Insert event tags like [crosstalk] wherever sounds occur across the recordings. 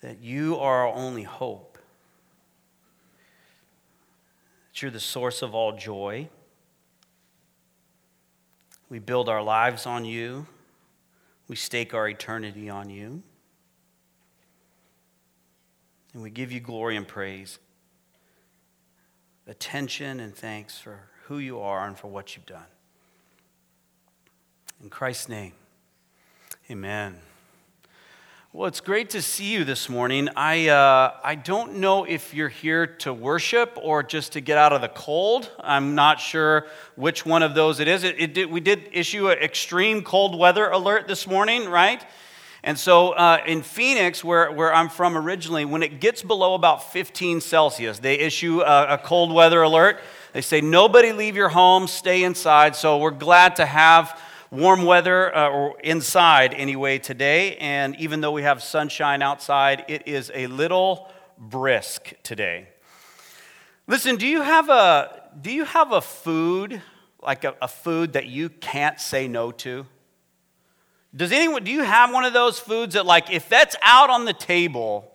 that you are our only hope, that you're the source of all joy. We build our lives on you, we stake our eternity on you, and we give you glory and praise, attention and thanks for who you are and for what you've done. In Christ's name, amen. Well, it's great to see you this morning. I, uh, I don't know if you're here to worship or just to get out of the cold. I'm not sure which one of those it is. It, it did, we did issue an extreme cold weather alert this morning, right? And so uh, in Phoenix, where, where I'm from originally, when it gets below about 15 Celsius, they issue a, a cold weather alert. They say, nobody leave your home, stay inside. So we're glad to have warm weather uh, or inside anyway today. And even though we have sunshine outside, it is a little brisk today. Listen, do you have a, do you have a food, like a, a food that you can't say no to? Does anyone, do you have one of those foods that, like, if that's out on the table,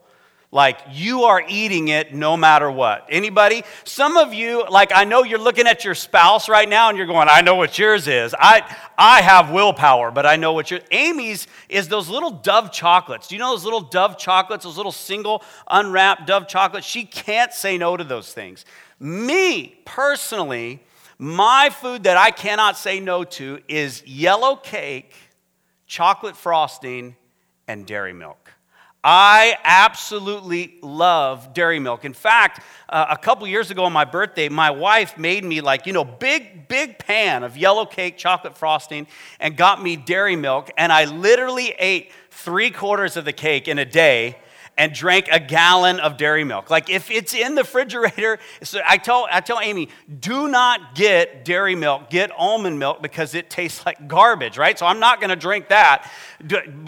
like you are eating it no matter what. Anybody? Some of you, like I know you're looking at your spouse right now and you're going, I know what yours is. I I have willpower, but I know what your Amy's is those little Dove chocolates. Do you know those little Dove chocolates, those little single unwrapped Dove chocolates? She can't say no to those things. Me, personally, my food that I cannot say no to is yellow cake, chocolate frosting, and dairy milk. I absolutely love dairy milk. In fact, uh, a couple years ago on my birthday, my wife made me like, you know, big, big pan of yellow cake, chocolate frosting, and got me dairy milk. And I literally ate three quarters of the cake in a day and drank a gallon of dairy milk. Like if it's in the refrigerator, [laughs] so I tell I tell Amy, do not get dairy milk, get almond milk because it tastes like garbage, right? So I'm not going to drink that.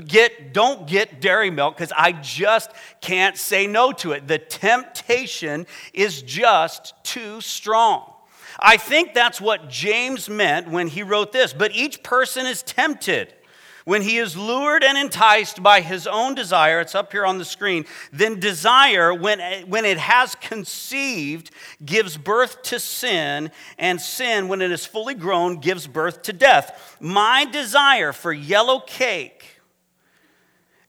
Get don't get dairy milk cuz I just can't say no to it. The temptation is just too strong. I think that's what James meant when he wrote this. But each person is tempted when he is lured and enticed by his own desire, it's up here on the screen, then desire, when, when it has conceived, gives birth to sin, and sin, when it is fully grown, gives birth to death. My desire for yellow cake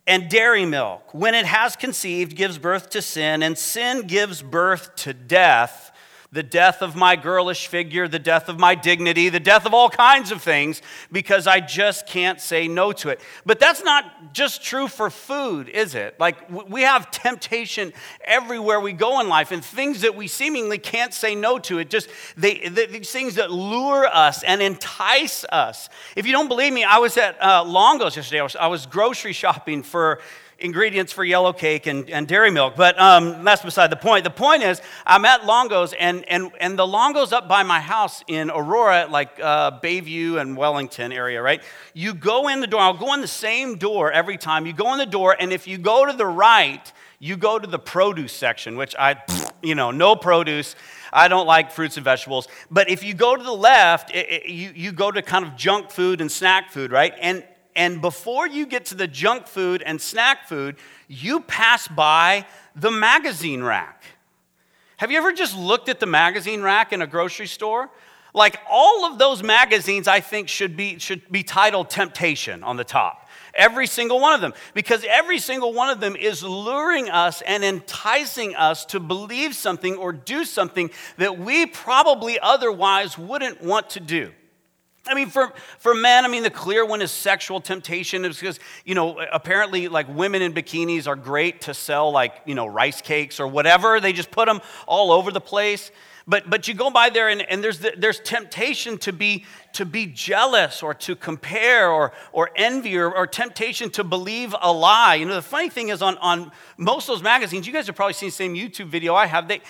and dairy milk, when it has conceived, gives birth to sin, and sin gives birth to death the death of my girlish figure, the death of my dignity, the death of all kinds of things, because I just can't say no to it. But that's not just true for food, is it? Like, we have temptation everywhere we go in life, and things that we seemingly can't say no to. It just, they, these things that lure us and entice us. If you don't believe me, I was at uh, Longo's yesterday. I was, I was grocery shopping for ingredients for yellow cake and, and dairy milk. But um, that's beside the point. The point is, I'm at Longo's, and, and, and the Longo's up by my house in Aurora, like uh, Bayview and Wellington area, right? You go in the door, I'll go in the same door every time. You go in the door, and if you go to the right, you go to the produce section, which I, [sniffs] you know, no produce. I don't like fruits and vegetables. But if you go to the left, it, it, you, you go to kind of junk food and snack food, right? And, and before you get to the junk food and snack food, you pass by the magazine rack. Have you ever just looked at the magazine rack in a grocery store? Like all of those magazines, I think, should be, should be titled Temptation on the top. Every single one of them. Because every single one of them is luring us and enticing us to believe something or do something that we probably otherwise wouldn't want to do. I mean, for, for men, I mean, the clear one is sexual temptation is because, you know, apparently, like, women in bikinis are great to sell, like, you know, rice cakes or whatever. They just put them all over the place. But, but you go by there and, and there's, there's temptation to be, to be jealous or to compare or, or envy or, or temptation to believe a lie. You know, the funny thing is on, on most of those magazines, you guys have probably seen the same YouTube video I have, they,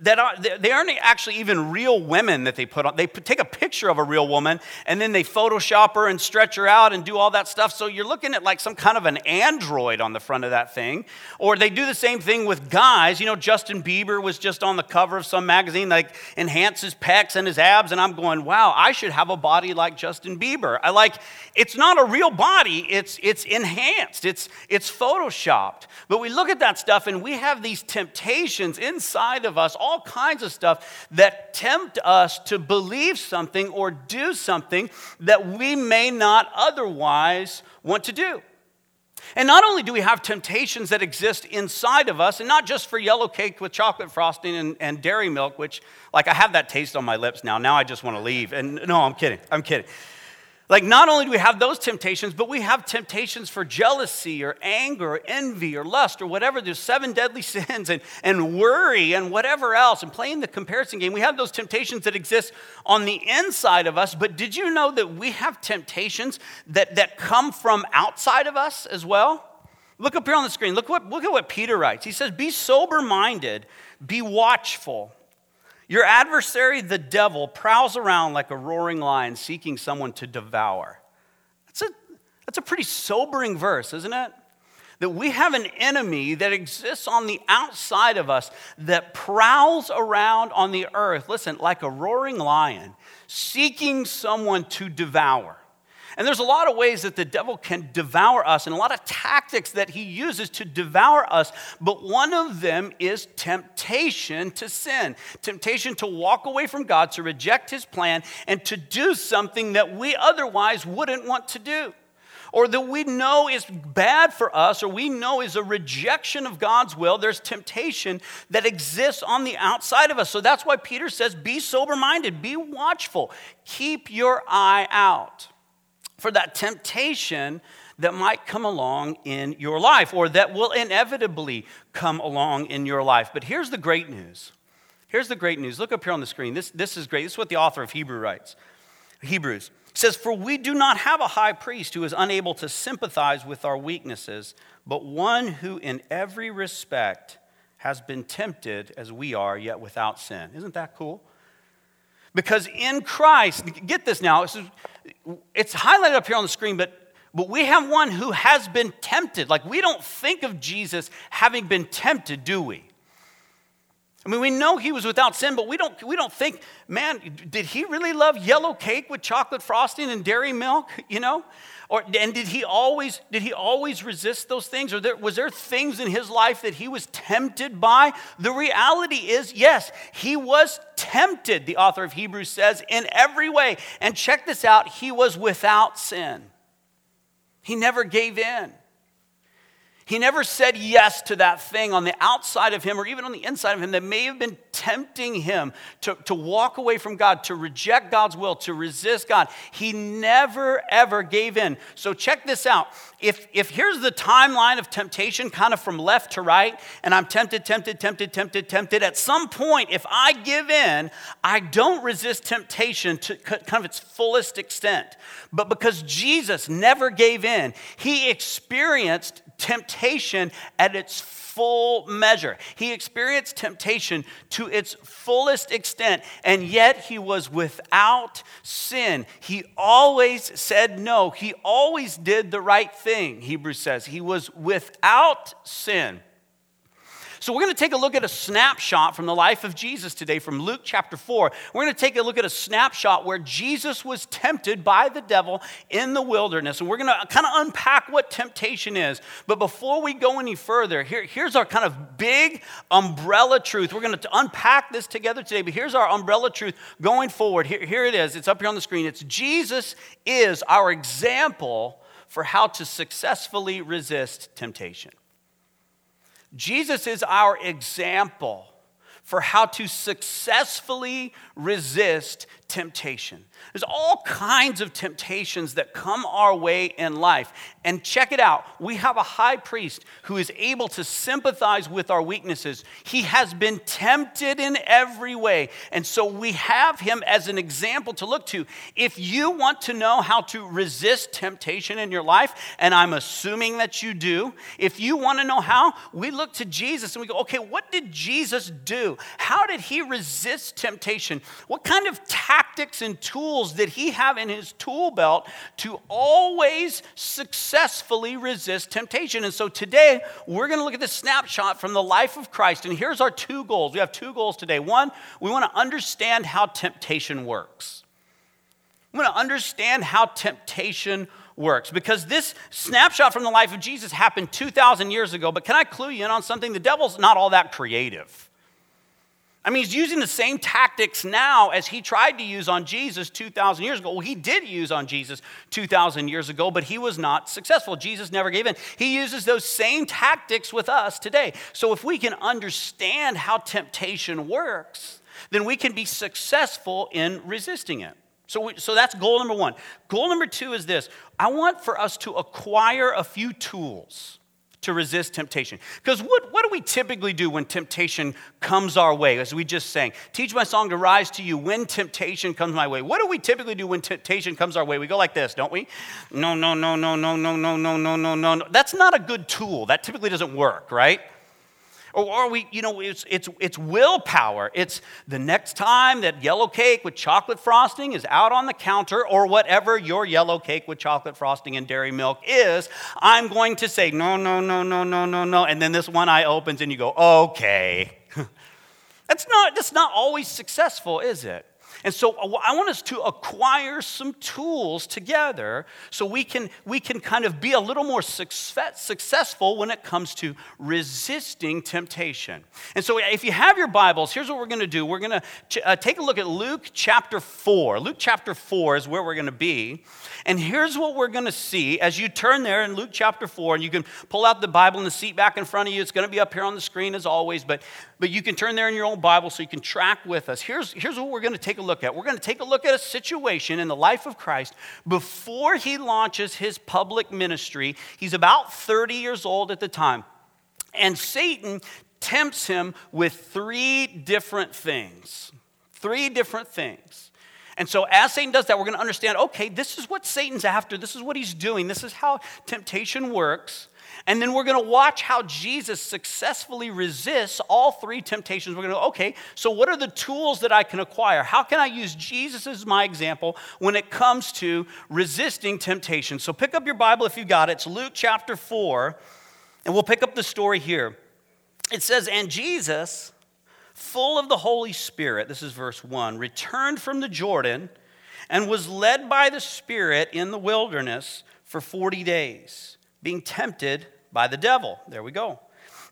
that are, they aren't actually even real women that they put on. They take a picture of a real woman and then they Photoshop her and stretch her out and do all that stuff. So you're looking at like some kind of an android on the front of that thing. Or they do the same thing with guys. You know, Justin Bieber was just on the cover of some magazine. Like, like enhance his pecs and his abs. And I'm going, wow, I should have a body like Justin Bieber. I like, it's not a real body, it's, it's enhanced, it's, it's photoshopped. But we look at that stuff and we have these temptations inside of us, all kinds of stuff that tempt us to believe something or do something that we may not otherwise want to do. And not only do we have temptations that exist inside of us, and not just for yellow cake with chocolate frosting and, and dairy milk, which, like, I have that taste on my lips now. Now I just want to leave. And no, I'm kidding. I'm kidding. Like, not only do we have those temptations, but we have temptations for jealousy or anger or envy or lust or whatever. There's seven deadly [laughs] sins and, and worry and whatever else. And playing the comparison game, we have those temptations that exist on the inside of us. But did you know that we have temptations that, that come from outside of us as well? Look up here on the screen. Look, what, look at what Peter writes. He says, Be sober minded, be watchful. Your adversary, the devil, prowls around like a roaring lion seeking someone to devour. That's a, that's a pretty sobering verse, isn't it? That we have an enemy that exists on the outside of us that prowls around on the earth, listen, like a roaring lion, seeking someone to devour. And there's a lot of ways that the devil can devour us and a lot of tactics that he uses to devour us. But one of them is temptation to sin, temptation to walk away from God, to reject his plan, and to do something that we otherwise wouldn't want to do. Or that we know is bad for us, or we know is a rejection of God's will. There's temptation that exists on the outside of us. So that's why Peter says, Be sober minded, be watchful, keep your eye out for that temptation that might come along in your life or that will inevitably come along in your life. But here's the great news. Here's the great news. Look up here on the screen. This, this is great. This is what the author of Hebrew writes. Hebrews says, For we do not have a high priest who is unable to sympathize with our weaknesses, but one who in every respect has been tempted as we are, yet without sin. Isn't that cool? Because in Christ, get this now, it's highlighted up here on the screen, but, but we have one who has been tempted. Like we don't think of Jesus having been tempted, do we? I mean, we know he was without sin, but we don't, we don't think, man, did he really love yellow cake with chocolate frosting and dairy milk? [laughs] You know? Or, and did he always did he always resist those things? Or there, was there things in his life that he was tempted by? The reality is, yes, he was tempted, the author of Hebrews says, in every way. And check this out, he was without sin. He never gave in. He never said yes to that thing on the outside of him or even on the inside of him that may have been tempting him to, to walk away from God, to reject God's will, to resist God. He never, ever gave in. So check this out. If, if here's the timeline of temptation, kind of from left to right, and I'm tempted, tempted, tempted, tempted, tempted, at some point, if I give in, I don't resist temptation to kind of its fullest extent. But because Jesus never gave in, he experienced temptation at its full measure. He experienced temptation to its fullest extent, and yet he was without sin. He always said no. He always did the right thing, Hebrews says. He was without sin. So, we're going to take a look at a snapshot from the life of Jesus today from Luke chapter 4. We're going to take a look at a snapshot where Jesus was tempted by the devil in the wilderness. And we're going to kind of unpack what temptation is. But before we go any further, here, here's our kind of big umbrella truth. We're going to unpack this together today, but here's our umbrella truth going forward. Here, here it is. It's up here on the screen. It's Jesus is our example for how to successfully resist temptation. Jesus is our example for how to successfully resist temptation. There's all kinds of temptations that come our way in life. And check it out we have a high priest who is able to sympathize with our weaknesses. He has been tempted in every way. And so we have him as an example to look to. If you want to know how to resist temptation in your life, and I'm assuming that you do, if you want to know how, we look to Jesus and we go, okay, what did Jesus do? How did he resist temptation? What kind of tactics and tools did he have in his tool belt to always succeed? Successfully resist temptation. And so today, we're going to look at this snapshot from the life of Christ. And here's our two goals. We have two goals today. One, we want to understand how temptation works. We want to understand how temptation works because this snapshot from the life of Jesus happened 2,000 years ago. But can I clue you in on something? The devil's not all that creative. I mean, he's using the same tactics now as he tried to use on Jesus 2,000 years ago. Well, he did use on Jesus 2,000 years ago, but he was not successful. Jesus never gave in. He uses those same tactics with us today. So if we can understand how temptation works, then we can be successful in resisting it. So, we, so that's goal number one. Goal number two is this I want for us to acquire a few tools to resist temptation. Because what, what do we typically do when temptation comes our way? As we just sang, teach my song to rise to you when temptation comes my way. What do we typically do when temptation comes our way? We go like this, don't we? No, no, no, no, no, no, no, no, no, no, no. That's not a good tool. That typically doesn't work, right? Or, or we, you know, it's, it's, it's willpower. It's the next time that yellow cake with chocolate frosting is out on the counter, or whatever your yellow cake with chocolate frosting and dairy milk is, I'm going to say, no, no, no, no, no, no, no. And then this one eye opens and you go, okay. [laughs] that's, not, that's not always successful, is it? And so uh, I want us to acquire some tools together so we can, we can kind of be a little more success, successful when it comes to resisting temptation. And so if you have your Bibles, here's what we're going to do. We're going to uh, take a look at Luke chapter 4. Luke chapter 4 is where we're going to be. And here's what we're going to see as you turn there in Luke chapter 4, and you can pull out the Bible in the seat back in front of you. It's going to be up here on the screen as always, but, but you can turn there in your own Bible so you can track with us. Here's, here's what we're going to take a look at. We're going to take a look at a situation in the life of Christ before he launches his public ministry. He's about 30 years old at the time. And Satan tempts him with three different things. Three different things. And so, as Satan does that, we're going to understand okay, this is what Satan's after. This is what he's doing. This is how temptation works. And then we're going to watch how Jesus successfully resists all three temptations. We're going to go, okay, so what are the tools that I can acquire? How can I use Jesus as my example when it comes to resisting temptation? So pick up your Bible if you got it. It's Luke chapter 4, and we'll pick up the story here. It says, And Jesus full of the Holy Spirit, this is verse 1, returned from the Jordan and was led by the Spirit in the wilderness for 40 days, being tempted by the devil. There we go.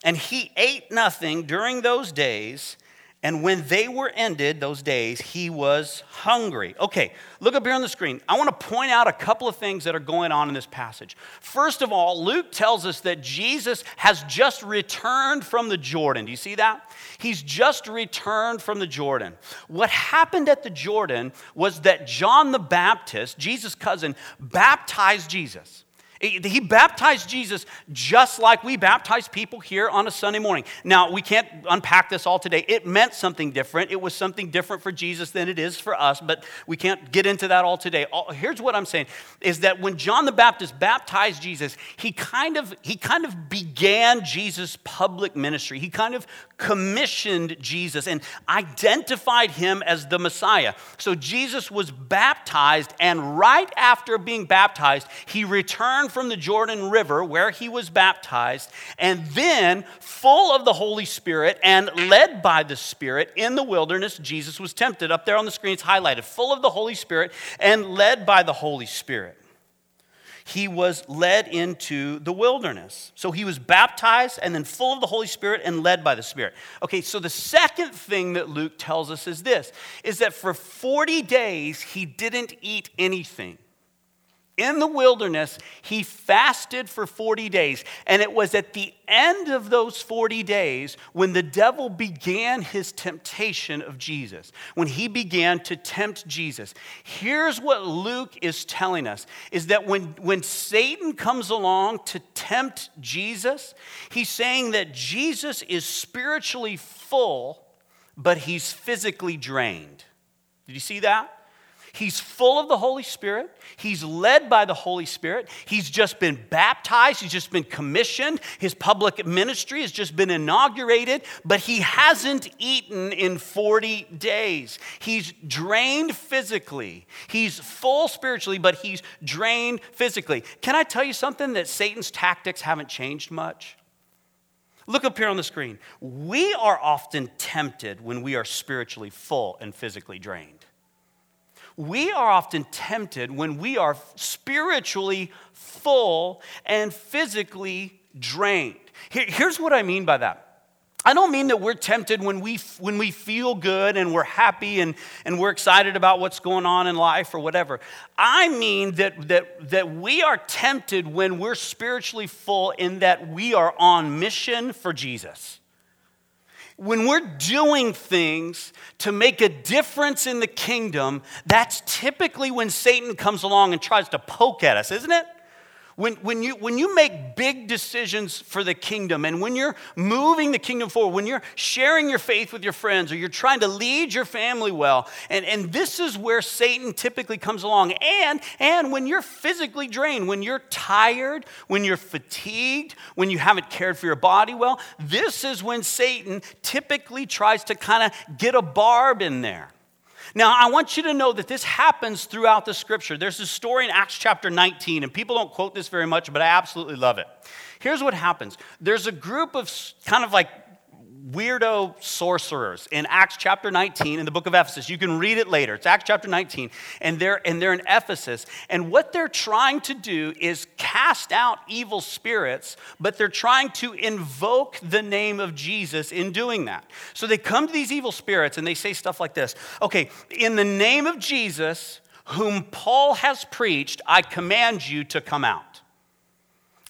And he ate nothing during those days and when they were ended, those days, he was hungry. Okay, look up here on the screen. I want to point out a couple of things that are going on in this passage. First of all, Luke tells us that Jesus has just returned from the Jordan. Do you see that? He's just returned from the Jordan. What happened at the Jordan was that John the Baptist, Jesus' cousin, baptized Jesus. He baptized Jesus just like we baptize people here on a Sunday morning. Now, we can't unpack this all today. It meant something different. It was something different for Jesus than it is for us, but we can't get into that all today. Here's what I'm saying is that when John the Baptist baptized Jesus, he kind of he kind of began Jesus' public ministry. He kind of commissioned Jesus and identified him as the Messiah. So Jesus was baptized and right after being baptized, he returned from the Jordan River where he was baptized, and then, full of the Holy Spirit and led by the Spirit in the wilderness, Jesus was tempted. Up there on the screen, it's highlighted full of the Holy Spirit and led by the Holy Spirit. He was led into the wilderness. So he was baptized and then full of the Holy Spirit and led by the Spirit. Okay, so the second thing that Luke tells us is this is that for 40 days he didn't eat anything in the wilderness, he fasted for 40 days. And it was at the end of those 40 days when the devil began his temptation of Jesus, when he began to tempt Jesus. Here's what Luke is telling us is that when, when Satan comes along to tempt Jesus, he's saying that Jesus is spiritually full, but he's physically drained. Did you see that? He's full of the Holy Spirit. He's led by the Holy Spirit. He's just been baptized. He's just been commissioned. His public ministry has just been inaugurated, but he hasn't eaten in 40 days. He's drained physically. He's full spiritually, but he's drained physically. Can I tell you something that Satan's tactics haven't changed much? Look up here on the screen. We are often tempted when we are spiritually full and physically drained we are often tempted when we are spiritually full and physically drained. Here, here's what I mean by that. I don't mean that we're tempted when we, when we feel good and we're happy and, and we're excited about what's going on in life or whatever. I mean that, that, that we are tempted when we're spiritually full in that we are on mission for Jesus when we're doing things to make a difference in the kingdom, that's typically when Satan comes along and tries to poke at us, isn't it? When, when, you, when you make big decisions for the kingdom and when you're moving the kingdom forward, when you're sharing your faith with your friends or you're trying to lead your family well, and, and this is where Satan typically comes along. And, and when you're physically drained, when you're tired, when you're fatigued, when you haven't cared for your body well, this is when Satan typically tries to kind of get a barb in there. Now, I want you to know that this happens throughout the scripture. There's a story in Acts chapter 19, and people don't quote this very much, but I absolutely love it. Here's what happens there's a group of kind of like weirdo sorcerers in Acts chapter 19 in the book of Ephesus. You can read it later. It's Acts chapter 19, and they're, and they're in Ephesus. And what they're trying to do is cast out evil spirits, but they're trying to invoke the name of Jesus in doing that. So they come to these evil spirits and they say stuff like this Okay, in the name of Jesus, whom Paul has preached, I command you to come out.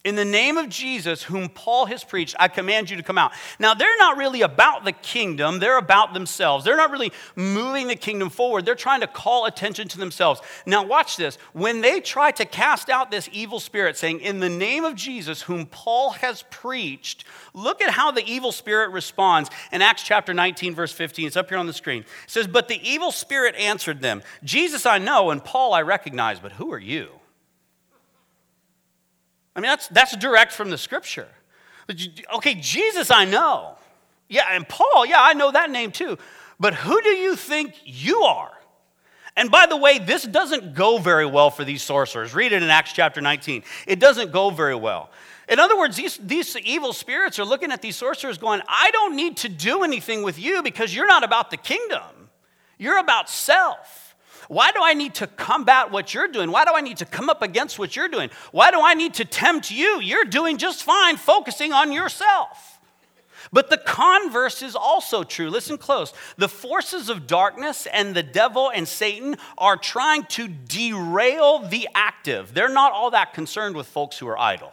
In the name of Jesus, whom Paul has preached, I command you to come out. Now, they're not really about the kingdom, they're about themselves. They're not really moving the kingdom forward, they're trying to call attention to themselves. Now, watch this. When they try to cast out this evil spirit, saying, In the name of Jesus, whom Paul has preached, look at how the evil spirit responds in Acts chapter 19, verse 15. It's up here on the screen. It says, But the evil spirit answered them, Jesus I know, and Paul I recognize, but who are you? I mean, that's, that's direct from the scripture. Okay, Jesus, I know. Yeah, and Paul, yeah, I know that name too. But who do you think you are? And by the way, this doesn't go very well for these sorcerers. Read it in Acts chapter 19. It doesn't go very well. In other words, these, these evil spirits are looking at these sorcerers going, I don't need to do anything with you because you're not about the kingdom, you're about self. Why do I need to combat what you're doing? Why do I need to come up against what you're doing? Why do I need to tempt you? You're doing just fine focusing on yourself. But the converse is also true. Listen close. The forces of darkness and the devil and Satan are trying to derail the active. They're not all that concerned with folks who are idle.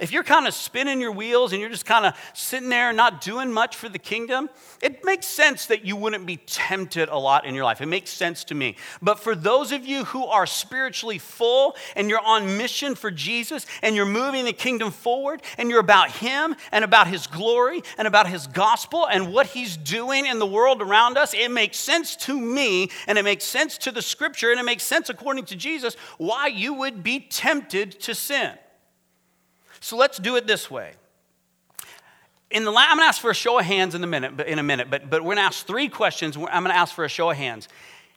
If you're kind of spinning your wheels and you're just kind of sitting there not doing much for the kingdom, it makes sense that you wouldn't be tempted a lot in your life. It makes sense to me. But for those of you who are spiritually full and you're on mission for Jesus and you're moving the kingdom forward and you're about Him and about His glory and about His gospel and what He's doing in the world around us, it makes sense to me and it makes sense to the scripture and it makes sense according to Jesus why you would be tempted to sin. So let's do it this way. In the, I'm going to ask for a show of hands in a minute, but in a minute, but, but we're going to ask three questions. I'm going to ask for a show of hands.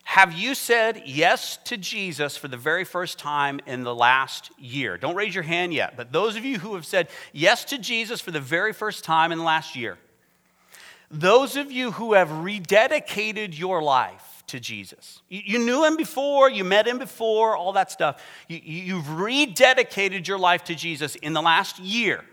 Have you said yes to Jesus for the very first time in the last year? Don't raise your hand yet, but those of you who have said yes to Jesus for the very first time in the last year, those of you who have rededicated your life, to Jesus. You, you, knew him before, you met him before, all that stuff. You, you've rededicated your life to Jesus in the last year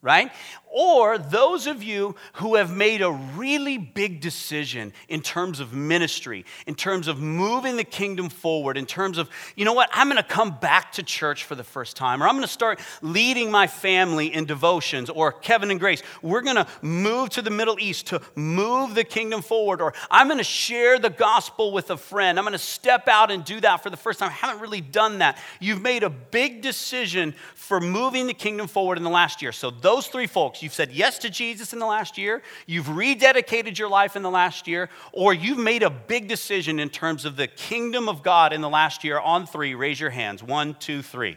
right? Or those of you who have made a really big decision in terms of ministry, in terms of moving the kingdom forward, in terms of, you know what, I'm going to come back to church for the first time, or I'm going to start leading my family in devotions, or Kevin and Grace, we're going to move to the Middle East to move the kingdom forward, or I'm going to share the gospel with a friend. I'm going to step out and do that for the first time. I haven't really done that. You've made a big decision for moving the kingdom forward in the last year. So those three folks, you've said yes to Jesus in the last year, you've rededicated your life in the last year, or you've made a big decision in terms of the kingdom of God in the last year, on three, raise your hands. One, two, three.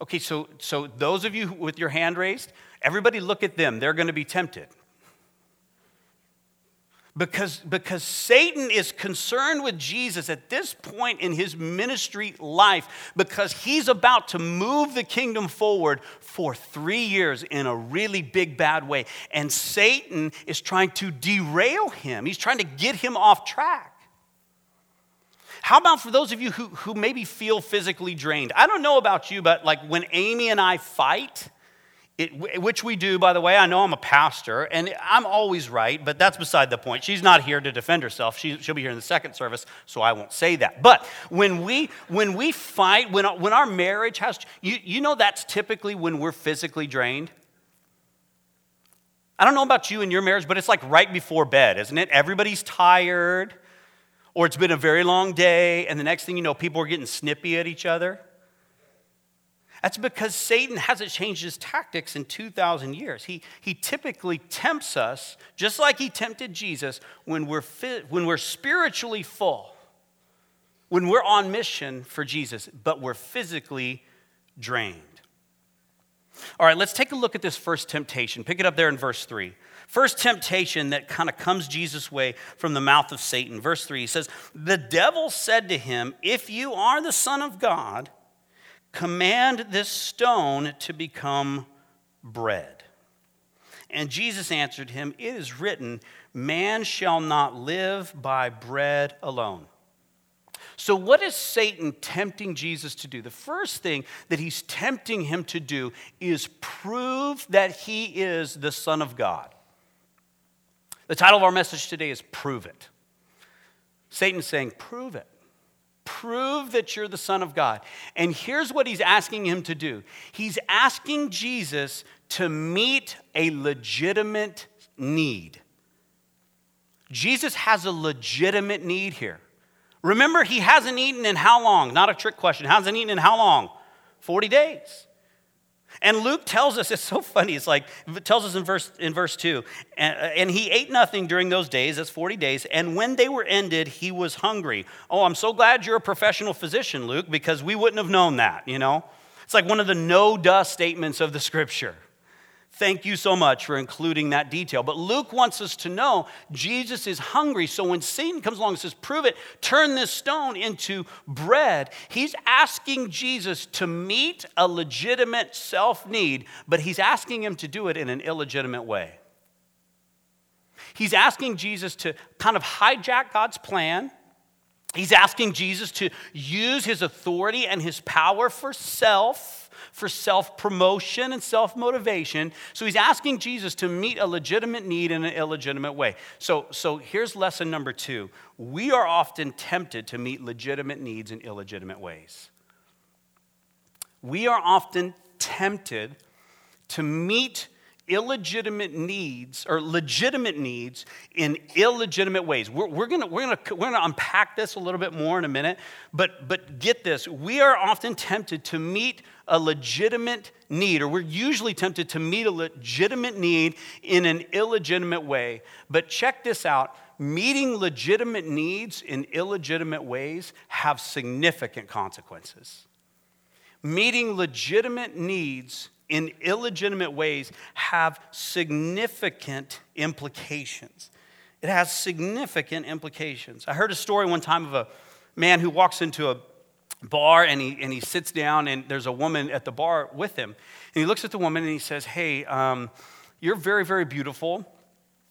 Okay, so, so those of you with your hand raised, everybody look at them. They're going to be tempted. Because, because Satan is concerned with Jesus at this point in his ministry life because he's about to move the kingdom forward for three years in a really big, bad way. And Satan is trying to derail him, he's trying to get him off track. How about for those of you who, who maybe feel physically drained? I don't know about you, but like when Amy and I fight, it, which we do, by the way. I know I'm a pastor, and I'm always right, but that's beside the point. She's not here to defend herself. She, will be here in the second service, so I won't say that. But when we, when we fight, when, when our marriage has, you, you know that's typically when we're physically drained. I don't know about you and your marriage, but it's like right before bed, isn't it? Everybody's tired, or it's been a very long day, and the next thing you know, people are getting snippy at each other. That's because Satan hasn't changed his tactics in 2,000 years. He, he typically tempts us, just like he tempted Jesus, when we're, fit, when we're spiritually full, when we're on mission for Jesus, but we're physically drained. All right, let's take a look at this first temptation. Pick it up there in verse 3. First temptation that kind of comes Jesus' way from the mouth of Satan. Verse 3 he says, The devil said to him, If you are the Son of God, Command this stone to become bread. And Jesus answered him, It is written, Man shall not live by bread alone. So, what is Satan tempting Jesus to do? The first thing that he's tempting him to do is prove that he is the Son of God. The title of our message today is Prove It. Satan's saying, Prove it. Prove that you're the Son of God. And here's what he's asking him to do he's asking Jesus to meet a legitimate need. Jesus has a legitimate need here. Remember, he hasn't eaten in how long? Not a trick question. Hasn't eaten in how long? 40 days. And Luke tells us, it's so funny, it's like, it tells us in verse, in verse 2, and, uh, and, he ate nothing during those days, that's 40 days, and when they were ended, he was hungry. Oh, I'm so glad you're a professional physician, Luke, because we wouldn't have known that, you know? It's like one of the no duh statements of the scripture. Thank you so much for including that detail. But Luke wants us to know Jesus is hungry. So when Satan comes along and says, Prove it, turn this stone into bread, he's asking Jesus to meet a legitimate self need, but he's asking him to do it in an illegitimate way. He's asking Jesus to kind of hijack God's plan. He's asking Jesus to use his authority and his power for self for self promotion and self motivation. So he's asking Jesus to meet a legitimate need in an illegitimate way. So, so here's lesson number two we are often tempted to meet legitimate needs in illegitimate ways. We are often tempted to meet illegitimate needs or legitimate needs in illegitimate ways. We're, we're going we're gonna, we're gonna unpack this a little bit more in a minute, but, but get this we are often tempted to meet a legitimate need, or we're usually tempted to meet a legitimate need in an illegitimate way. But check this out meeting legitimate needs in illegitimate ways have significant consequences. Meeting legitimate needs in illegitimate ways have significant implications. It has significant implications. I heard a story one time of a man who walks into a bar and he, and he sits down, and there's a woman at the bar with him. And he looks at the woman and he says, Hey, um, you're very, very beautiful.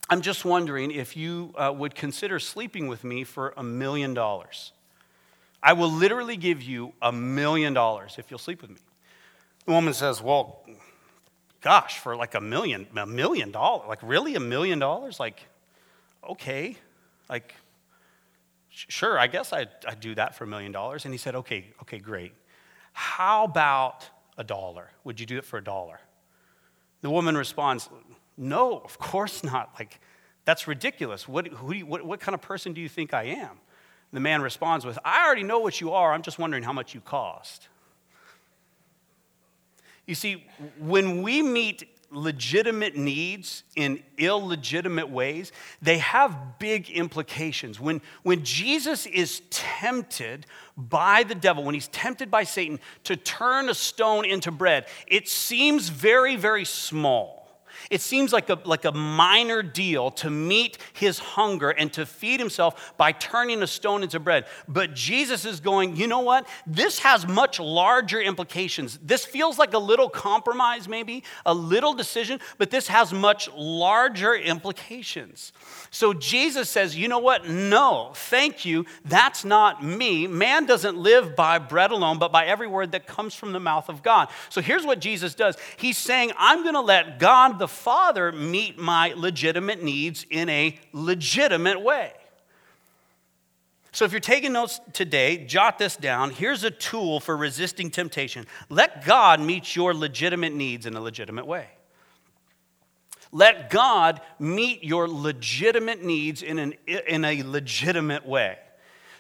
I'm just wondering if you uh, would consider sleeping with me for a million dollars. I will literally give you a million dollars if you'll sleep with me. The woman says, Well, gosh, for like a million, a million dollars, like really a million dollars? Like, okay, like, sure, I guess I'd, I'd do that for a million dollars. And he said, Okay, okay, great. How about a dollar? Would you do it for a dollar? The woman responds, No, of course not. Like, that's ridiculous. What, you, what, what kind of person do you think I am? The man responds with, I already know what you are. I'm just wondering how much you cost. You see, when we meet legitimate needs in illegitimate ways, they have big implications. When, when Jesus is tempted by the devil, when he's tempted by Satan to turn a stone into bread, it seems very, very small. It seems like a, like a minor deal to meet his hunger and to feed himself by turning a stone into bread. But Jesus is going, you know what? This has much larger implications. This feels like a little compromise, maybe, a little decision, but this has much larger implications. So Jesus says, you know what? No, thank you. That's not me. Man doesn't live by bread alone, but by every word that comes from the mouth of God. So here's what Jesus does He's saying, I'm going to let God the Father meet my legitimate needs in a legitimate way. So, if you're taking notes today, jot this down. Here's a tool for resisting temptation. Let God meet your legitimate needs in a legitimate way. Let God meet your legitimate needs in, an, in a legitimate way.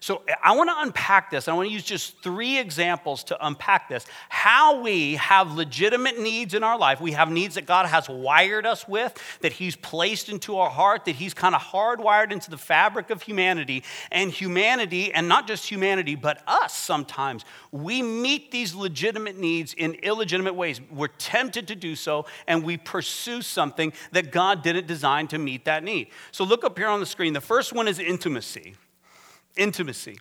So I want to unpack this. I want to use just three examples to unpack this. How we have legitimate needs in our life. We have needs that God has wired us with, that He's placed into our heart, that He's kind of hardwired into the fabric of humanity. And humanity, and not just humanity, but us sometimes, we meet these legitimate needs in illegitimate ways. We're tempted to do so, and we pursue something that God didn't design to meet that need. So look up here on the screen. The first one is intimacy intimacy.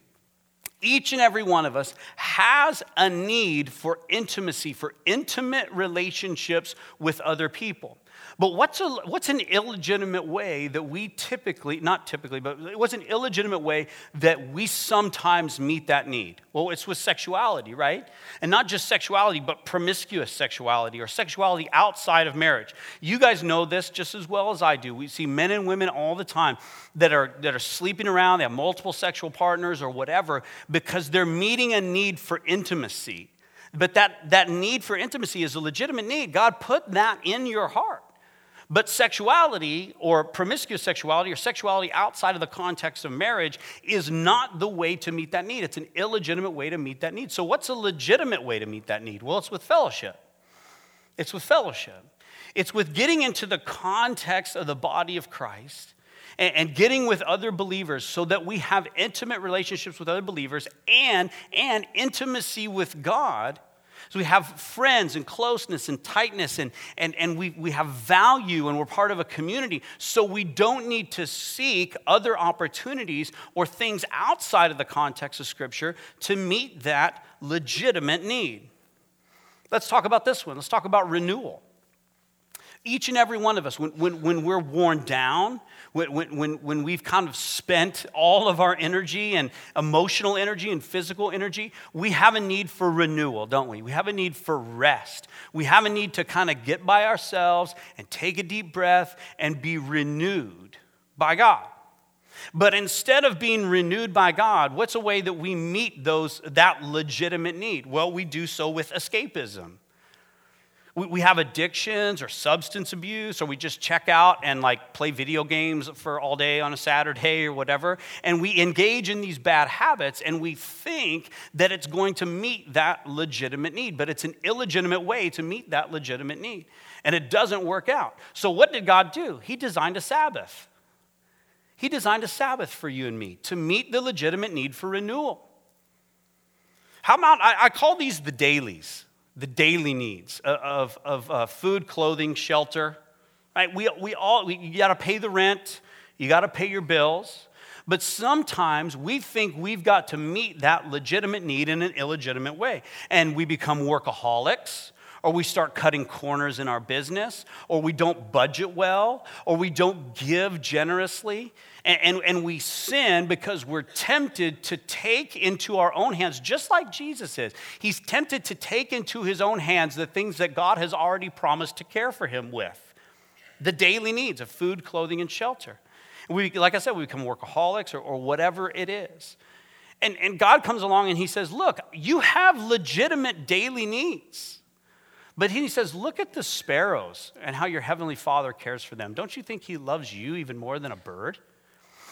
Each and every one of us has a need for intimacy, for intimate relationships with other people. But what's, a, what's an illegitimate way that we typically, not typically, but what's an illegitimate way that we sometimes meet that need? Well, it's with sexuality, right? And not just sexuality, but promiscuous sexuality or sexuality outside of marriage. You guys know this just as well as I do. We see men and women all the time that are, that are sleeping around, they have multiple sexual partners or whatever, because they're meeting a need for intimacy. But that, that need for intimacy is a legitimate need. God put that in your heart. But sexuality or promiscuous sexuality or sexuality outside of the context of marriage is not the way to meet that need. It's an illegitimate way to meet that need. So, what's a legitimate way to meet that need? Well, it's with fellowship. It's with fellowship. It's with getting into the context of the body of Christ and, getting with other believers so that we have intimate relationships with other believers and, and intimacy with God so we have friends and closeness and tightness, and, and, and we, we have value, and we're part of a community. So we don't need to seek other opportunities or things outside of the context of Scripture to meet that legitimate need. Let's talk about this one. Let's talk about renewal. Each and every one of us, when, when, when we're worn down, when, when, when we've kind of spent all of our energy and emotional energy and physical energy, we have a need for renewal, don't we? We have a need for rest. We have a need to kind of get by ourselves and take a deep breath and be renewed by God. But instead of being renewed by God, what's a way that we meet those that legitimate need? Well, we do so with escapism we have addictions or substance abuse, or we just check out and like play video games for all day on a Saturday or whatever, and we engage in these bad habits and we think that it's going to meet that legitimate need, but it's an illegitimate way to meet that legitimate need. And it doesn't work out. So, what did God do? He designed a Sabbath. He designed a Sabbath for you and me to meet the legitimate need for renewal. How about, I, I call these the dailies the daily needs of, of uh, food, clothing, shelter. Right? We, we all, we, you got to pay the rent, you got to pay your bills. But sometimes we think we've got to meet that legitimate need in an illegitimate way. And we become workaholics, or we start cutting corners in our business, or we don't budget well, or we don't give generously. And, and, and, we sin because we're tempted to take into our own hands, just like Jesus is. He's tempted to take into his own hands the things that God has already promised to care for him with the daily needs of food, clothing, and shelter. We, like I said, we become workaholics or, or whatever it is. And, and God comes along and he says, Look, you have legitimate daily needs. But he says, Look at the sparrows and how your heavenly Father cares for them. Don't you think he loves you even more than a bird?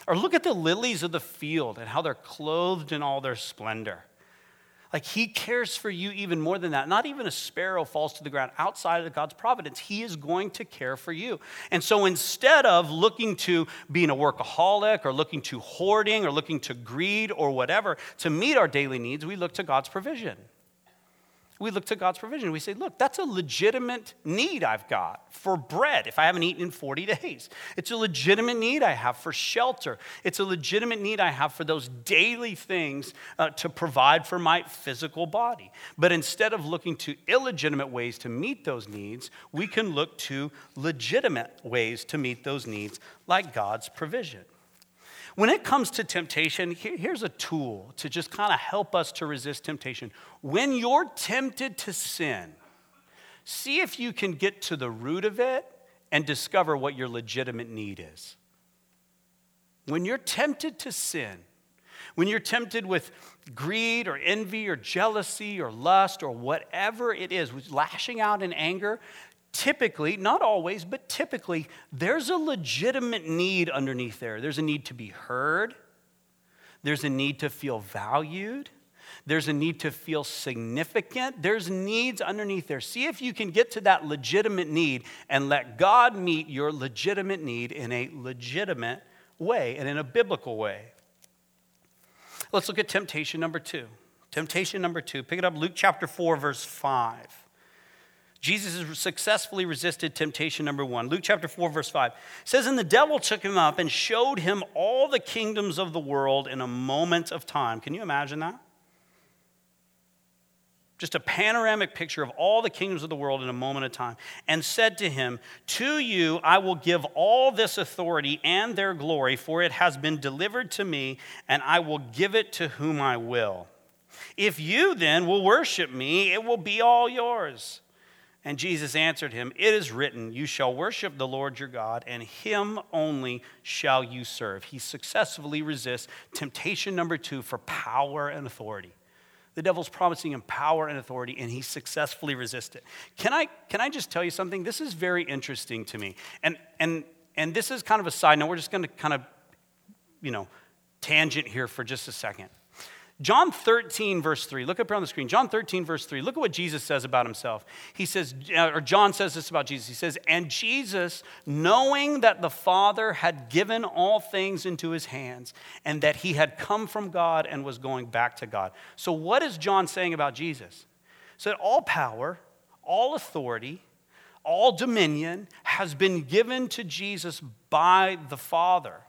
Or look at the lilies of the field and how they're clothed in all their splendor. Like he cares for you even more than that. Not even a sparrow falls to the ground outside of God's providence. He is going to care for you. And so instead of looking to being a workaholic or looking to hoarding or looking to greed or whatever to meet our daily needs, we look to God's provision we look to God's provision. We say, look, that's a legitimate need I've got for bread if I haven't eaten in 40 days. It's a legitimate need I have for shelter. It's a legitimate need I have for those daily things uh, to provide for my physical body. But instead of looking to illegitimate ways to meet those needs, we can look to legitimate ways to meet those needs, like God's provision. When it comes to temptation, here's a tool to just kind of help us to resist temptation. When you're tempted to sin, see if you can get to the root of it and discover what your legitimate need is. When you're tempted to sin, when you're tempted with greed or envy or jealousy or lust or whatever it is, lashing out in anger, typically, not always, but typically, there's a legitimate need underneath there. There's a need to be heard, there's a need to feel valued. There's a need to feel significant. There's needs underneath there. See if you can get to that legitimate need and let God meet your legitimate need in a legitimate way and in a biblical way. Let's look at temptation number two. Temptation number two. Pick it up, Luke chapter 4, verse 5. Jesus has successfully resisted temptation number one. Luke chapter 4, verse 5 says, And the devil took him up and showed him all the kingdoms of the world in a moment of time. Can you imagine that? Just a panoramic picture of all the kingdoms of the world in a moment of time. And said to him, To you I will give all this authority and their glory, for it has been delivered to me, and I will give it to whom I will. If you then will worship me, it will be all yours. And Jesus answered him, It is written, You shall worship the Lord your God, and him only shall you serve. He successfully resists temptation number two for power and authority. The devil's promising him power and authority, and he successfully resists it. Can I, can I just tell you something? This is very interesting to me. And, and, and this is kind of a side note. We're just going to kind of, you know, tangent here for just a second. John 13, verse 3. Look up here on the screen. John 13, verse 3. Look at what Jesus says about himself. He says, uh, or John says this about Jesus. He says, And Jesus, knowing that the Father had given all things into his hands, and that he had come from God and was going back to God. So, what is John saying about Jesus? So, that all power, all authority, all dominion has been given to Jesus by the Father.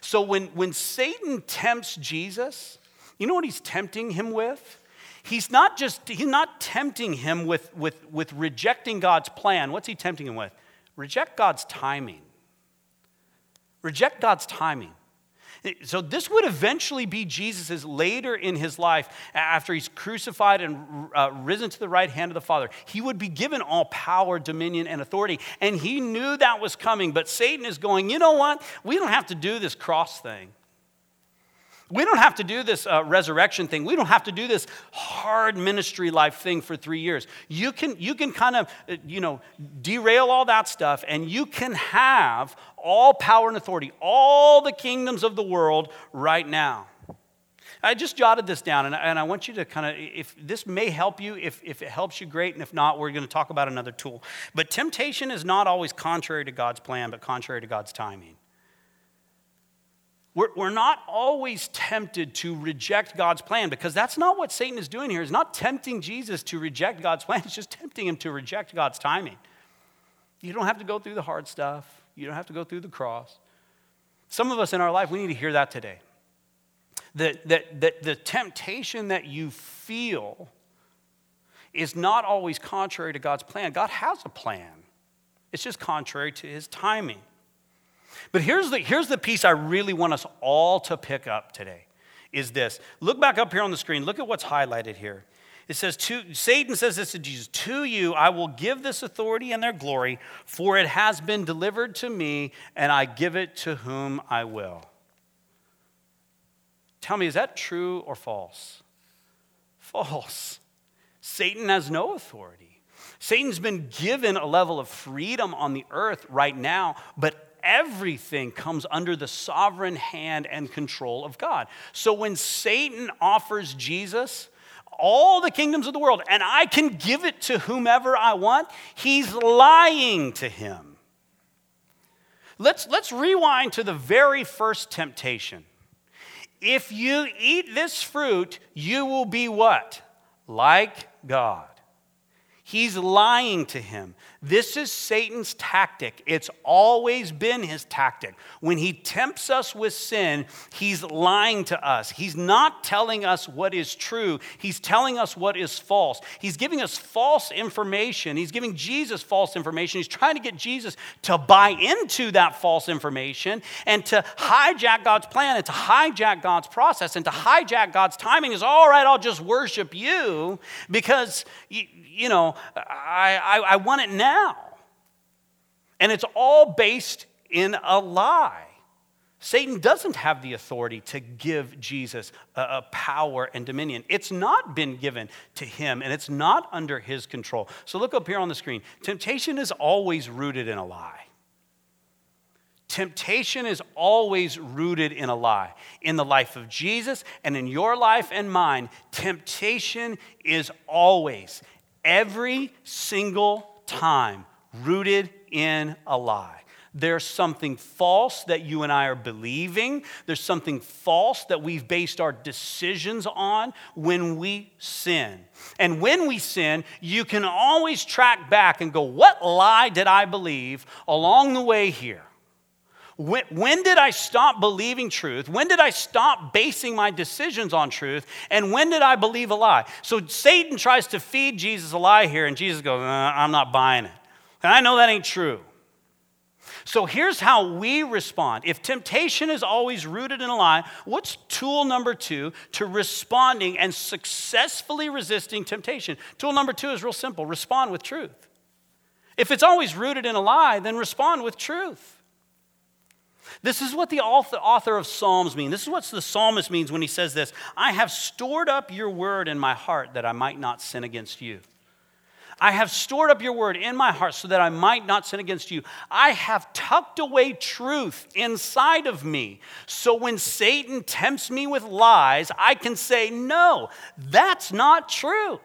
So when, when Satan tempts Jesus, you know what he's tempting him with? He's not just, he's not tempting him with, with, with rejecting God's plan. What's he tempting him with? Reject God's timing. Reject God's timing. So, this would eventually be Jesus' later in his life, after he's crucified and uh, risen to the right hand of the Father. He would be given all power, dominion, and authority. And he knew that was coming. But Satan is going, you know what? We don't have to do this cross thing. We don't have to do this uh, resurrection thing. We don't have to do this hard ministry life thing for three years. You can, you can kind of, uh, you know, derail all that stuff and you can have all power and authority, all the kingdoms of the world right now. I just jotted this down, and I, and I want you to kind of, if this may help you, if, if it helps you, great, and if not, we're going to talk about another tool. But temptation is not always contrary to God's plan, but contrary to God's timing. We're, we're not always tempted to reject God's plan because that's not what Satan is doing here. He's not tempting Jesus to reject God's plan, he's just tempting him to reject God's timing. You don't have to go through the hard stuff, you don't have to go through the cross. Some of us in our life, we need to hear that today. That, that, that the temptation that you feel is not always contrary to God's plan. God has a plan, it's just contrary to his timing. But here's the, here's the piece I really want us all to pick up today is this. Look back up here on the screen. Look at what's highlighted here. It says, to, Satan says this to Jesus, To you I will give this authority and their glory, for it has been delivered to me, and I give it to whom I will. Tell me, is that true or false? False. Satan has no authority. Satan's been given a level of freedom on the earth right now, but everything comes under the sovereign hand and control of God. So when Satan offers Jesus, all the kingdoms of the world and I can give it to whomever I want, he's lying to him. Let's, let's rewind to the very first temptation. If you eat this fruit, you will be what? Like God. He's lying to him. This is Satan's tactic. It's always been his tactic. When he tempts us with sin, he's lying to us. He's not telling us what is true, he's telling us what is false. He's giving us false information. He's giving Jesus false information. He's trying to get Jesus to buy into that false information and to hijack God's plan and to hijack God's process and to hijack God's timing is all right, I'll just worship you because, you, you know, I, I, I want it now. And it's all based in a lie. Satan doesn't have the authority to give Jesus a, a, power and dominion. It's not been given to him and it's not under his control. So look up here on the screen. Temptation is always rooted in a lie. Temptation is always rooted in a lie. In the life of Jesus and in your life and mine, temptation is always every single time rooted in a lie. There's something false that you and I are believing. There's something false that we've based our decisions on when we sin. And when we sin, you can always track back and go, What lie did I believe along the way here? When, when, did I stop believing truth? When did I stop basing my decisions on truth? And when did I believe a lie? So Satan tries to feed Jesus a lie here, and Jesus goes, uh, I'm not buying it. And I know that ain't true. So here's how we respond. If temptation is always rooted in a lie, what's tool number two to responding and successfully resisting temptation? Tool number two is real simple respond with truth. If it's always rooted in a lie, then respond with truth. This is what the author of Psalms means. This is what the psalmist means when he says this I have stored up your word in my heart that I might not sin against you. I have stored up your word in my heart so that I might not sin against you. I have tucked away truth inside of me. So when Satan tempts me with lies, I can say, No, that's not true.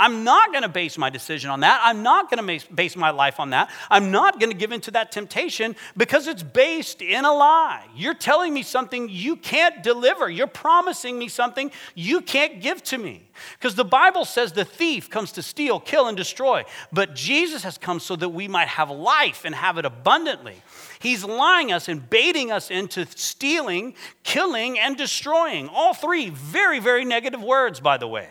I'm not going to base my decision on that. I'm not going to base my life on that. I'm not going to give into that temptation because it's based in a lie. You're telling me something you can't deliver. You're promising me something you can't give to me. Because the Bible says the thief comes to steal, kill, and destroy. But Jesus has come so that we might have life and have it abundantly. He's lying us and baiting us into stealing, killing, and destroying. All three very, very negative words, by the way.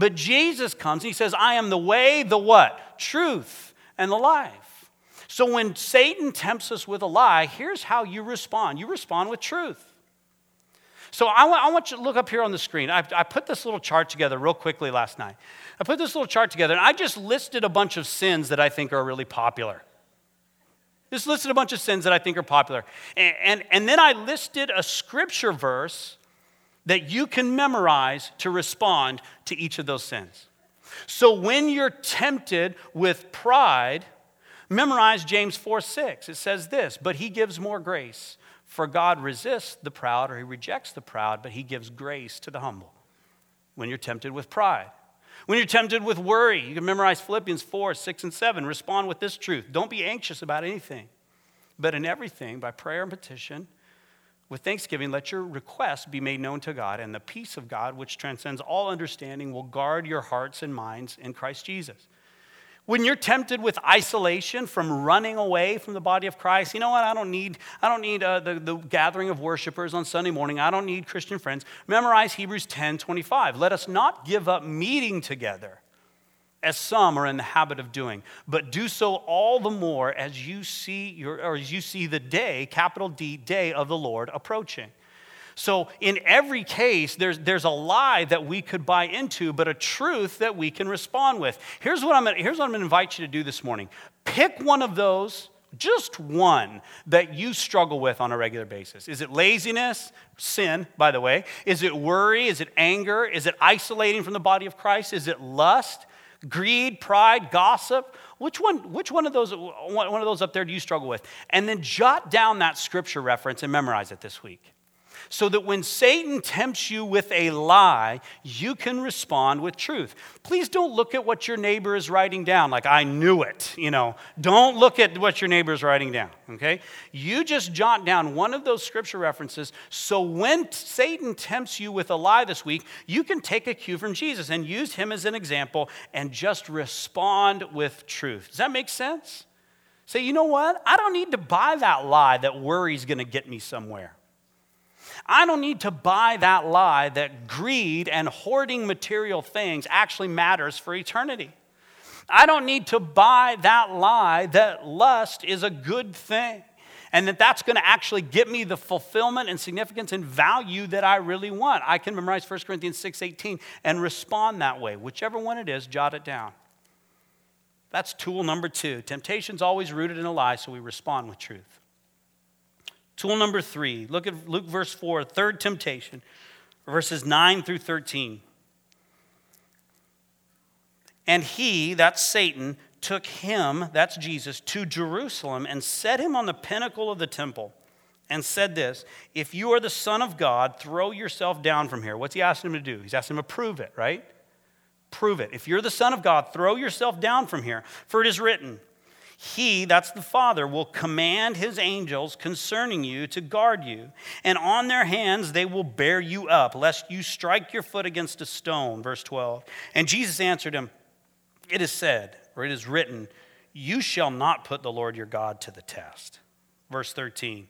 But Jesus comes, he says, I am the way, the what? Truth, and the life. So when Satan tempts us with a lie, here's how you respond you respond with truth. So I want, I want you to look up here on the screen. I, I put this little chart together real quickly last night. I put this little chart together, and I just listed a bunch of sins that I think are really popular. Just listed a bunch of sins that I think are popular. And, and, and then I listed a scripture verse that you can memorize to respond to each of those sins. So when you're tempted with pride, memorize James 4 6. It says this, but he gives more grace. For God resists the proud, or he rejects the proud, but he gives grace to the humble. When you're tempted with pride, when you're tempted with worry, you can memorize Philippians 4 6 and 7. Respond with this truth Don't be anxious about anything, but in everything, by prayer and petition, with thanksgiving, let your requests be made known to God, and the peace of God, which transcends all understanding, will guard your hearts and minds in Christ Jesus. When you're tempted with isolation from running away from the body of Christ, you know what? I don't need, I don't need uh, the, the gathering of worshipers on Sunday morning. I don't need Christian friends. Memorize Hebrews 10 25. Let us not give up meeting together as some are in the habit of doing, but do so all the more as you see your, or as you see the day, capital D, day of the Lord approaching. So, in every case, there's, there's a lie that we could buy into, but a truth that we can respond with. Here's what, I'm gonna, here's what I'm to invite you to do this morning pick one of those, just one, that you struggle with on a regular basis. Is it laziness? Sin, by the way. Is it worry? Is it anger? Is it isolating from the body of Christ? Is it lust? Greed, pride, gossip, which one, which one of those, one of those up there do you struggle with? And then jot down that scripture reference and memorize it this week so that when Satan tempts you with a lie, you can respond with truth. Please don't look at what your neighbor is writing down like I knew it, you know. Don't look at what your neighbor is writing down, okay? You just jot down one of those scripture references so when Satan tempts you with a lie this week, you can take a cue from Jesus and use him as an example and just respond with truth. Does that make sense? Say, you know what? I don't need to buy that lie that worry's to get me somewhere. I don't need to buy that lie that greed and hoarding material things actually matters for eternity. I don't need to buy that lie that lust is a good thing and that that's going to actually get me the fulfillment and significance and value that I really want. I can memorize 1 Corinthians 6:18 and respond that way. Whichever one it is, jot it down. That's tool number 2. Temptation's always rooted in a lie, so we respond with truth. Tool number three, look at Luke verse 4, third temptation, verses 9 through 13. And he, that's Satan, took him, that's Jesus, to Jerusalem and set him on the pinnacle of the temple and said this If you are the Son of God, throw yourself down from here. What's he asking him to do? He's asking him to prove it, right? Prove it. If you're the Son of God, throw yourself down from here. For it is written, he, that's the Father, will command his angels concerning you to guard you, and on their hands they will bear you up, lest you strike your foot against a stone. Verse 12. And Jesus answered him, It is said, or it is written, You shall not put the Lord your God to the test. Verse 13.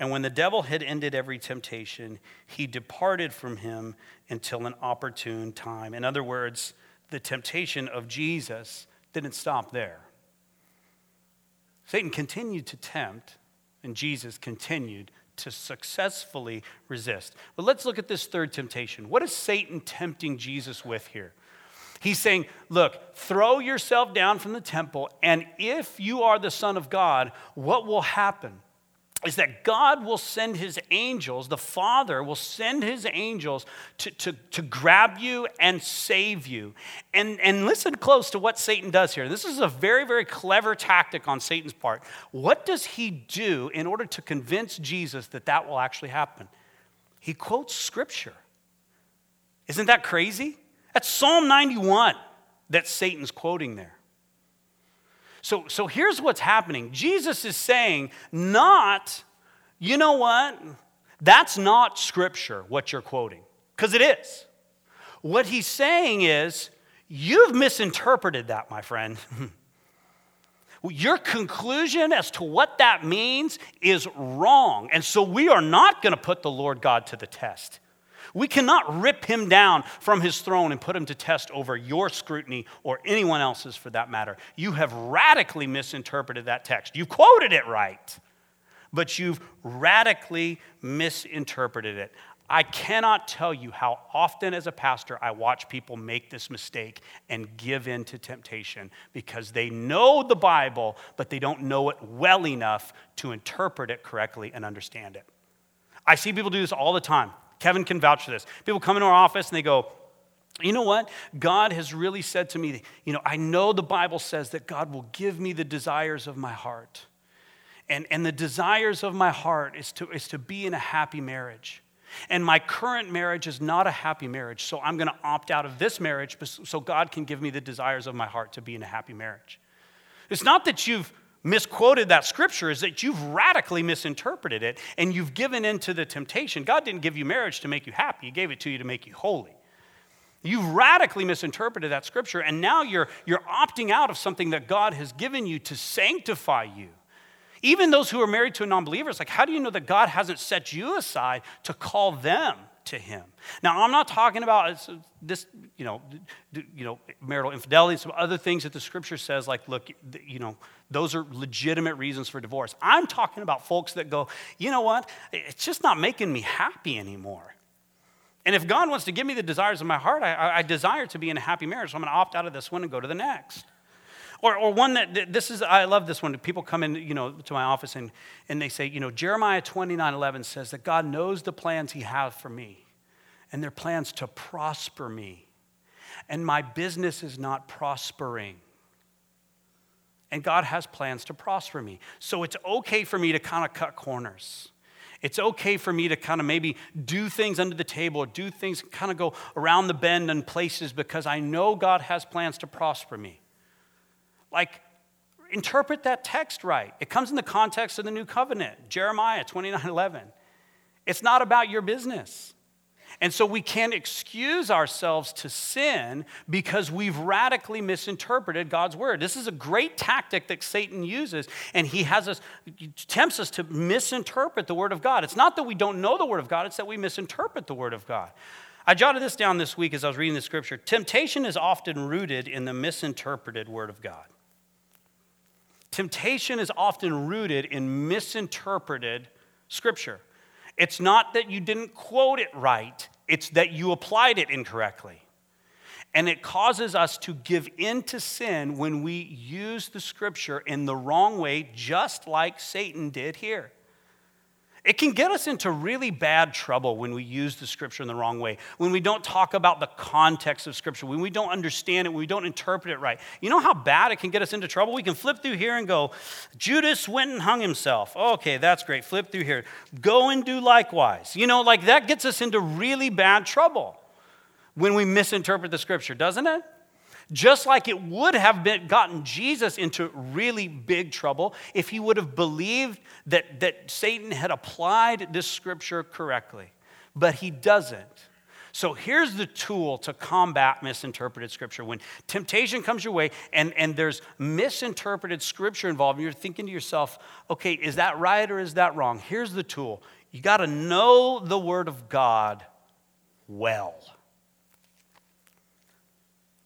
And when the devil had ended every temptation, he departed from him until an opportune time. In other words, the temptation of Jesus didn't stop there. Satan continued to tempt, and Jesus continued to successfully resist. But let's look at this third temptation. What is Satan tempting Jesus with here? He's saying, Look, throw yourself down from the temple, and if you are the Son of God, what will happen? Is that God will send his angels, the Father will send his angels to, to, to grab you and save you. And, and listen close to what Satan does here. This is a very, very clever tactic on Satan's part. What does he do in order to convince Jesus that that will actually happen? He quotes scripture. Isn't that crazy? That's Psalm 91 that Satan's quoting there. So, so here's what's happening Jesus is saying, not, you know what? That's not scripture, what you're quoting, because it is. What he's saying is, you've misinterpreted that, my friend. [laughs] Your conclusion as to what that means is wrong. And so we are not going to put the Lord God to the test. We cannot rip him down from his throne and put him to test over your scrutiny or anyone else's for that matter. You have radically misinterpreted that text. You quoted it right, but you've radically misinterpreted it. I cannot tell you how often, as a pastor, I watch people make this mistake and give in to temptation because they know the Bible, but they don't know it well enough to interpret it correctly and understand it. I see people do this all the time. Kevin can vouch for this. People come into our office and they go, you know what? God has really said to me, you know, I know the Bible says that God will give me the desires of my heart. And, and the desires of my heart is to, is to be in a happy marriage. And my current marriage is not a happy marriage, so I'm going to opt out of this marriage so God can give me the desires of my heart to be in a happy marriage. It's not that you've misquoted that scripture is that you've radically misinterpreted it and you've given in to the temptation. God didn't give you marriage to make you happy, He gave it to you to make you holy. You've radically misinterpreted that scripture, and now you're, you're opting out of something that God has given you to sanctify you. Even those who are married to a non believer, it's like, how do you know that God hasn't set you aside to call them to him. Now, I'm not talking about this, you know, you know, marital infidelity and some other things that the scripture says, like, look, you know, those are legitimate reasons for divorce. I'm talking about folks that go, you know what, it's just not making me happy anymore. And if God wants to give me the desires of my heart, I, I desire to be in a happy marriage, so I'm going to opt out of this one and go to the next. Or, or one that, this is, I love this one. People come in, you know, to my office and, and they say, you know, Jeremiah 29 11 says that God knows the plans he has for me, and they're plans to prosper me. And my business is not prospering. and God has plans to prosper me. So it's okay for me to kind of cut corners. It's okay for me to kind of maybe do things under the table or do things kind of go around the bend in places because I know God has plans to prosper me. Like, interpret that text right. It comes in the context of the new covenant, Jeremiah 29 11. It's not about your business. And so we can't excuse ourselves to sin because we've radically misinterpreted God's word. This is a great tactic that Satan uses, and he has us, he tempts us to misinterpret the word of God. It's not that we don't know the word of God, it's that we misinterpret the word of God. I jotted this down this week as I was reading the scripture. Temptation is often rooted in the misinterpreted word of God. Temptation is often rooted in misinterpreted scripture. It's not that you didn't quote it right, it's that you applied it incorrectly. And it causes us to give in to sin when we use the scripture in the wrong way, just like Satan did here. It can get us into really bad trouble when we use the scripture in the wrong way, when we don't talk about the context of scripture, when we don't understand it, when we don't interpret it right. You know how bad it can get us into trouble? We can flip through here and go, Judas went and hung himself. Okay, that's great. Flip through here. Go and do likewise. You know, like that gets us into really bad trouble when we misinterpret the scripture, doesn't it? Just like it would have been gotten Jesus into really big trouble if he would have believed that, that Satan had applied this scripture correctly. But he doesn't. So here's the tool to combat misinterpreted scripture. When temptation comes your way and, and there's misinterpreted scripture involved, and you're thinking to yourself, okay, is that right or is that wrong? Here's the tool you got to know the Word of God well.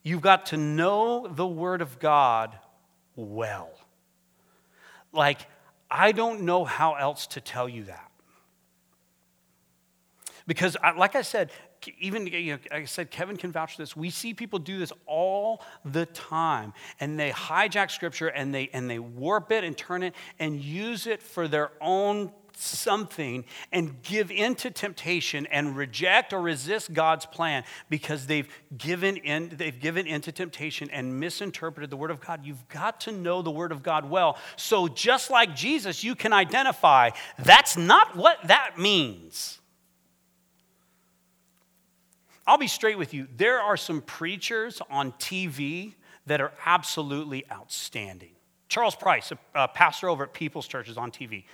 You've got to know the Word of God well. Like, I don't know how else to tell you that. Because, like I said, even you know, like I said, Kevin can vouch for this. We see people do this all the time, and they hijack scripture and they and they warp it and turn it and use it for their own something and give in to temptation and reject or resist God's plan because they've given in they've given into temptation and misinterpreted the word of God. You've got to know the word of God well. So just like Jesus, you can identify that's not what that means. I'll be straight with you. There are some preachers on TV that are absolutely outstanding. Charles Price, a pastor over at People's Church, is on TV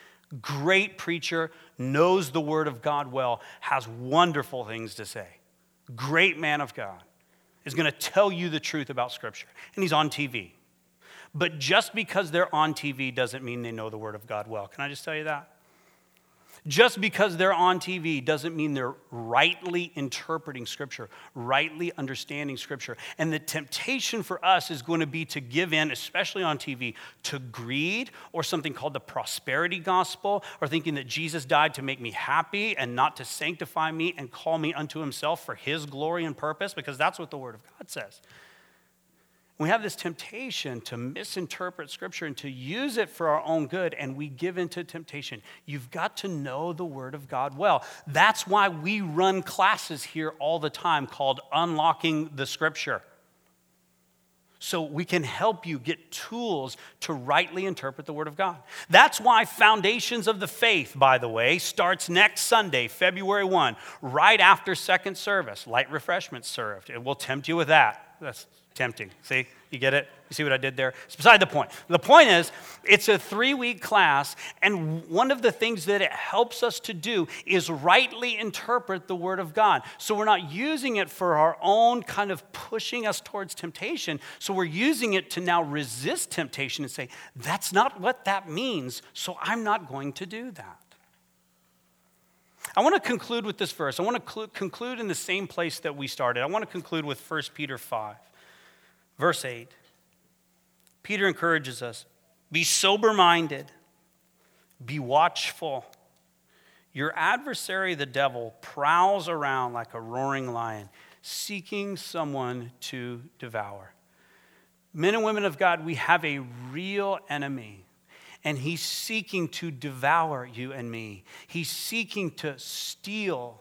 great preacher, knows the Word of God well, has wonderful things to say. Great man of God is going to tell you the truth about Scripture. And he's on TV. But just because they're on TV doesn't mean they know the Word of God well. Can I just tell you that? Just because they're on TV doesn't mean they're rightly interpreting Scripture, rightly understanding Scripture. And the temptation for us is going to be to give in, especially on TV, to greed or something called the prosperity gospel, or thinking that Jesus died to make me happy and not to sanctify me and call me unto himself for his glory and purpose, because that's what the Word of God says. We have this temptation to misinterpret Scripture and to use it for our own good, and we give into temptation. You've got to know the Word of God well. That's why we run classes here all the time called Unlocking the Scripture. So we can help you get tools to rightly interpret the Word of God. That's why Foundations of the Faith, by the way, starts next Sunday, February 1, right after second service. Light refreshments served. It will tempt you with that. That's tempting. See, you get it? You see what I did there? It's beside the point. The point is, it's a three week class, and one of the things that it helps us to do is rightly interpret the Word of God. So we're not using it for our own kind of pushing us towards temptation. So we're using it to now resist temptation and say, that's not what that means, so I'm not going to do that. I want to conclude with this verse. I want to cl- conclude in the same place that we started. I want to conclude with 1 Peter 5. Verse 8 Peter encourages us be sober minded, be watchful. Your adversary, the devil, prowls around like a roaring lion, seeking someone to devour. Men and women of God, we have a real enemy, and he's seeking to devour you and me. He's seeking to steal,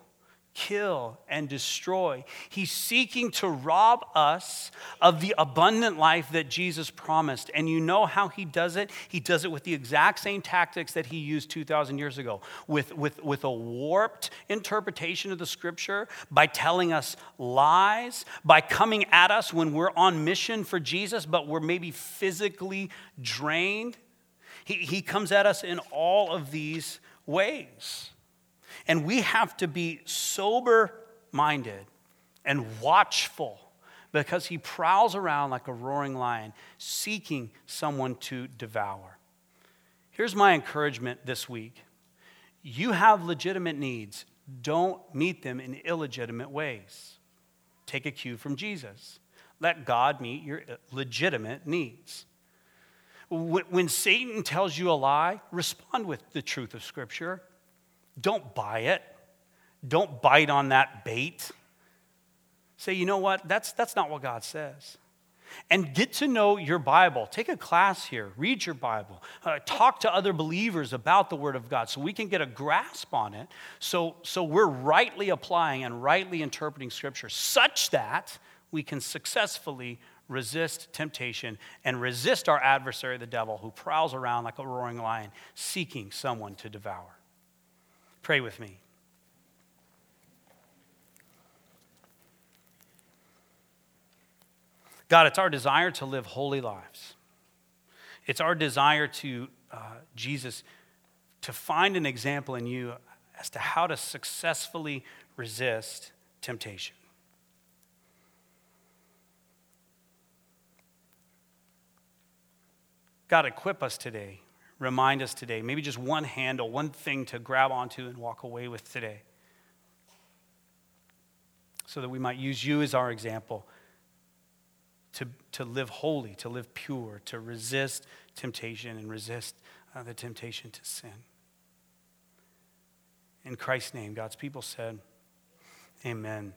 kill, and destroy. He's seeking to rob us of the abundant life that Jesus promised. And you know how he does it? He does it with the exact same tactics that he used 2,000 years ago with, with, with a warped interpretation of the scripture, by telling us lies, by coming at us when we're on mission for Jesus, but we're maybe physically drained. He, he comes at us in all of these ways. And we have to be sober minded and watchful because he prowls around like a roaring lion, seeking someone to devour. Here's my encouragement this week you have legitimate needs, don't meet them in illegitimate ways. Take a cue from Jesus. Let God meet your legitimate needs. When Satan tells you a lie, respond with the truth of Scripture. Don't buy it. Don't bite on that bait. Say, you know what? That's, that's not what God says. And get to know your Bible. Take a class here, read your Bible, uh, talk to other believers about the Word of God so we can get a grasp on it. So, so we're rightly applying and rightly interpreting Scripture such that we can successfully resist temptation and resist our adversary, the devil, who prowls around like a roaring lion, seeking someone to devour. Pray with me. God, it's our desire to live holy lives. It's our desire to, uh, Jesus, to find an example in you as to how to successfully resist temptation. God, equip us today remind us today? Maybe just one handle, one thing to grab onto and walk away with today. So that we might use you as our example to, to live holy, to live pure, to resist temptation and resist uh, the temptation to sin. In Christ's name, God's people said, Amen.